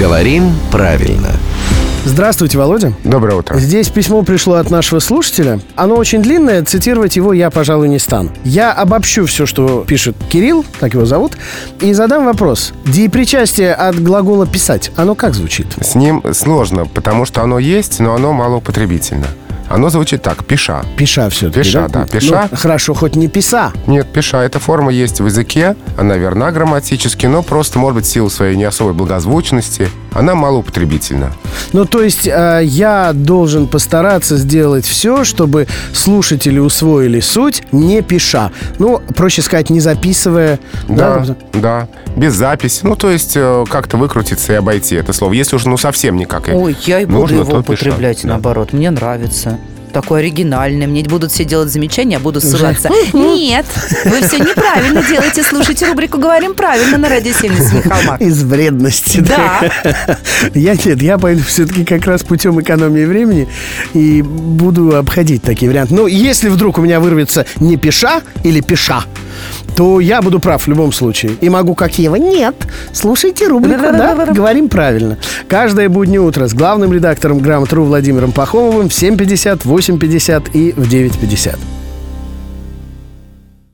Говорим правильно. Здравствуйте, Володя. Доброе утро. Здесь письмо пришло от нашего слушателя. Оно очень длинное, цитировать его я, пожалуй, не стану. Я обобщу все, что пишет Кирилл, так его зовут, и задам вопрос. Деепричастие от глагола «писать», оно как звучит? С ним сложно, потому что оно есть, но оно малоупотребительно. Оно звучит так, пиша. Пиша все-таки, Пиша, да, пиша. Ну, хорошо, хоть не писа. Нет, пиша, эта форма есть в языке, она верна грамматически, но просто, может быть, в силу своей не особой благозвучности, она малоупотребительна. Ну, то есть э, я должен постараться сделать все, чтобы слушатели усвоили суть, не пиша. Ну, проще сказать, не записывая. Да, да, без записи. Ну, то есть э, как-то выкрутиться и обойти это слово. Если уж ну совсем никак. Ой, я и буду нужно, его пиша. употреблять, Да. наоборот. Мне нравится. Такой оригинальный. Мне будут все делать замечания, а буду ссылаться. Нет, вы все неправильно делаете. Слушайте рубрику «Говорим правильно» на радио 70 холмах. Из вредности. Да. Я нет, я пойду все-таки как раз путем экономии времени и буду обходить такие варианты. Но если вдруг у меня вырвется не пиша или пиша, то я буду прав в любом случае. И могу как Ева. Нет, слушайте рубрику, да, говорим правильно. Каждое буднее утро с главным редактором «Грамотру» Владимиром Пахомовым в 7.50, 8.50 и в 9.50.